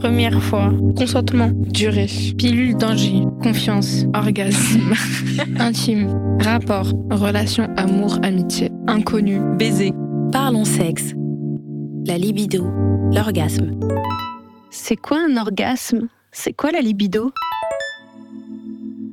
Première fois. Consentement. Durée. Pilule danger. Confiance. Orgasme. Intime. Rapport. Relation amour-amitié. Inconnu. Baiser. Parlons sexe. La libido. L'orgasme. C'est quoi un orgasme? C'est quoi la libido?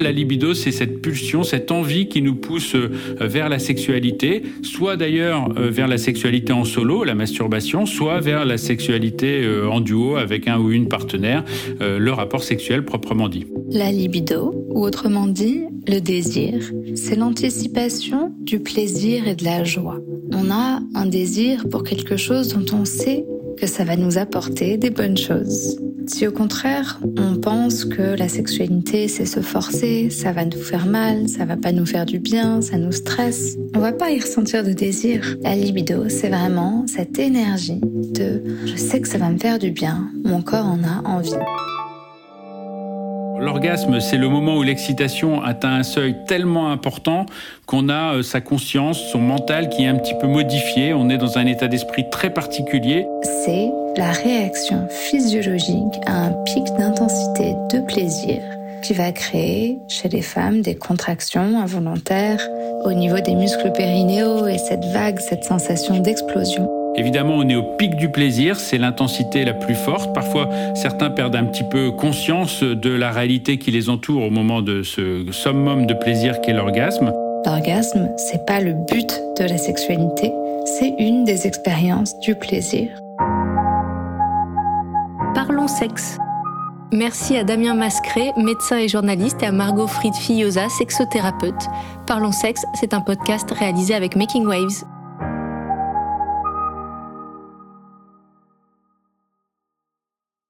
La libido, c'est cette pulsion, cette envie qui nous pousse euh, vers la sexualité, soit d'ailleurs euh, vers la sexualité en solo, la masturbation, soit vers la sexualité euh, en duo avec un ou une partenaire, le rapport sexuel proprement dit. La libido, ou autrement dit, le désir, c'est l'anticipation du plaisir et de la joie. On a un désir pour quelque chose dont on sait que ça va nous apporter des bonnes choses. Si au contraire, on pense que la sexualité c'est se forcer, ça va nous faire mal, ça va pas nous faire du bien, ça nous stresse, on va pas y ressentir de désir. La libido, c'est vraiment cette énergie de je sais que ça va me faire du bien, mon corps en a envie. L'orgasme, c'est le moment où l'excitation atteint un seuil tellement important qu'on a euh, sa conscience, son mental qui est un petit peu modifié. On est dans un état d'esprit très particulier. C'est la réaction physiologique à un pic d'intensité de plaisir qui va créer chez les femmes des contractions involontaires au niveau des muscles périnéaux et cette vague, cette sensation d'explosion. Évidemment, on est au pic du plaisir, c'est l'intensité la plus forte. Parfois, certains perdent un petit peu conscience de la réalité qui les entoure au moment de ce summum de plaisir qu'est l'orgasme. L'orgasme, c'est pas le but de la sexualité, c'est une des expériences du plaisir. Parlons sexe. Merci à Damien Mascret, médecin et journaliste, et à Margot Fried-Fillosa, sexothérapeute. Parlons sexe, c'est un podcast réalisé avec Making Waves.